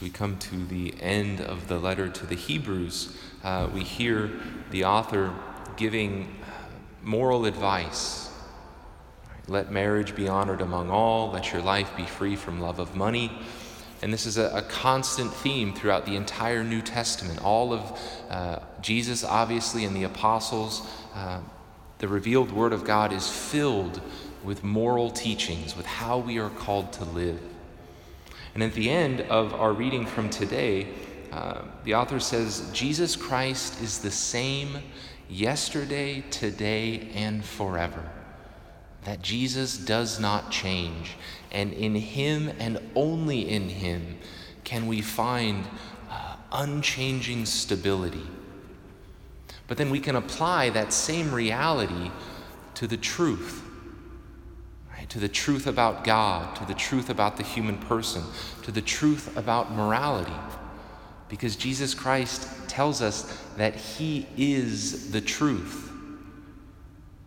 We come to the end of the letter to the Hebrews, uh, we hear the author giving moral advice. Let marriage be honored among all, let your life be free from love of money. And this is a, a constant theme throughout the entire New Testament. All of uh, Jesus, obviously, and the apostles, uh, the revealed Word of God is filled with moral teachings, with how we are called to live. And at the end of our reading from today, uh, the author says, Jesus Christ is the same yesterday, today, and forever. That Jesus does not change. And in Him and only in Him can we find uh, unchanging stability. But then we can apply that same reality to the truth to the truth about God, to the truth about the human person, to the truth about morality. Because Jesus Christ tells us that He is the truth.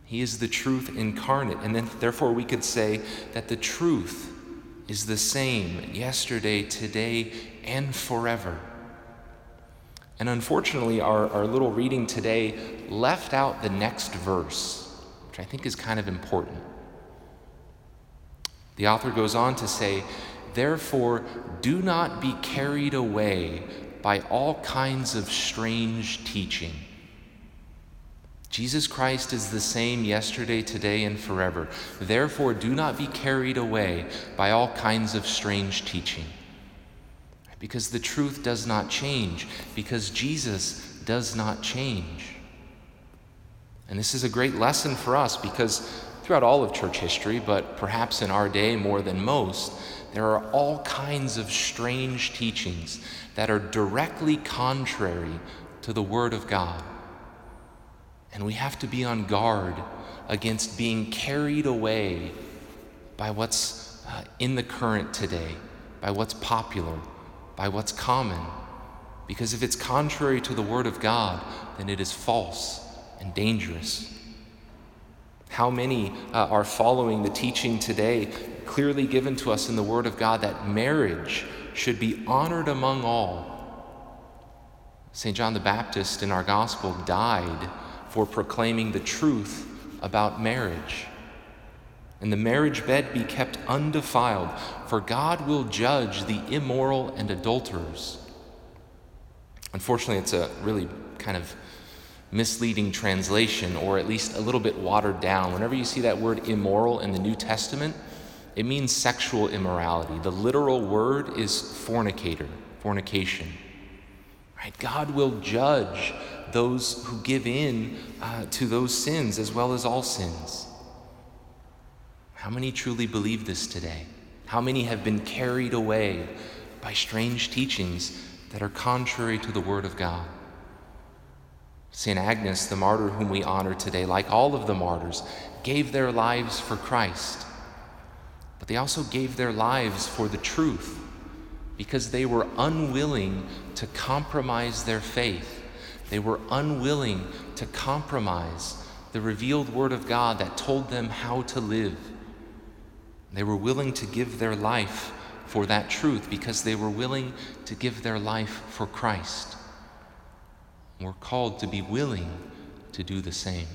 He is the truth incarnate. And then, therefore, we could say that the truth is the same yesterday, today, and forever. And unfortunately, our, our little reading today left out the next verse, which I think is kind of important. The author goes on to say, Therefore, do not be carried away by all kinds of strange teaching. Jesus Christ is the same yesterday, today, and forever. Therefore, do not be carried away by all kinds of strange teaching. Because the truth does not change, because Jesus does not change. And this is a great lesson for us because throughout all of church history, but perhaps in our day more than most, there are all kinds of strange teachings that are directly contrary to the Word of God. And we have to be on guard against being carried away by what's uh, in the current today, by what's popular, by what's common. Because if it's contrary to the Word of God, then it is false and dangerous. How many uh, are following the teaching today, clearly given to us in the Word of God, that marriage should be honored among all? St. John the Baptist in our gospel died for proclaiming the truth about marriage. And the marriage bed be kept undefiled, for God will judge the immoral and adulterers. Unfortunately, it's a really kind of misleading translation, or at least a little bit watered down. Whenever you see that word immoral in the New Testament, it means sexual immorality. The literal word is fornicator, fornication. Right? God will judge those who give in uh, to those sins as well as all sins. How many truly believe this today? How many have been carried away by strange teachings that are contrary to the Word of God? St. Agnes, the martyr whom we honor today, like all of the martyrs, gave their lives for Christ. But they also gave their lives for the truth because they were unwilling to compromise their faith. They were unwilling to compromise the revealed Word of God that told them how to live. They were willing to give their life for that truth because they were willing to give their life for Christ. We're called to be willing to do the same.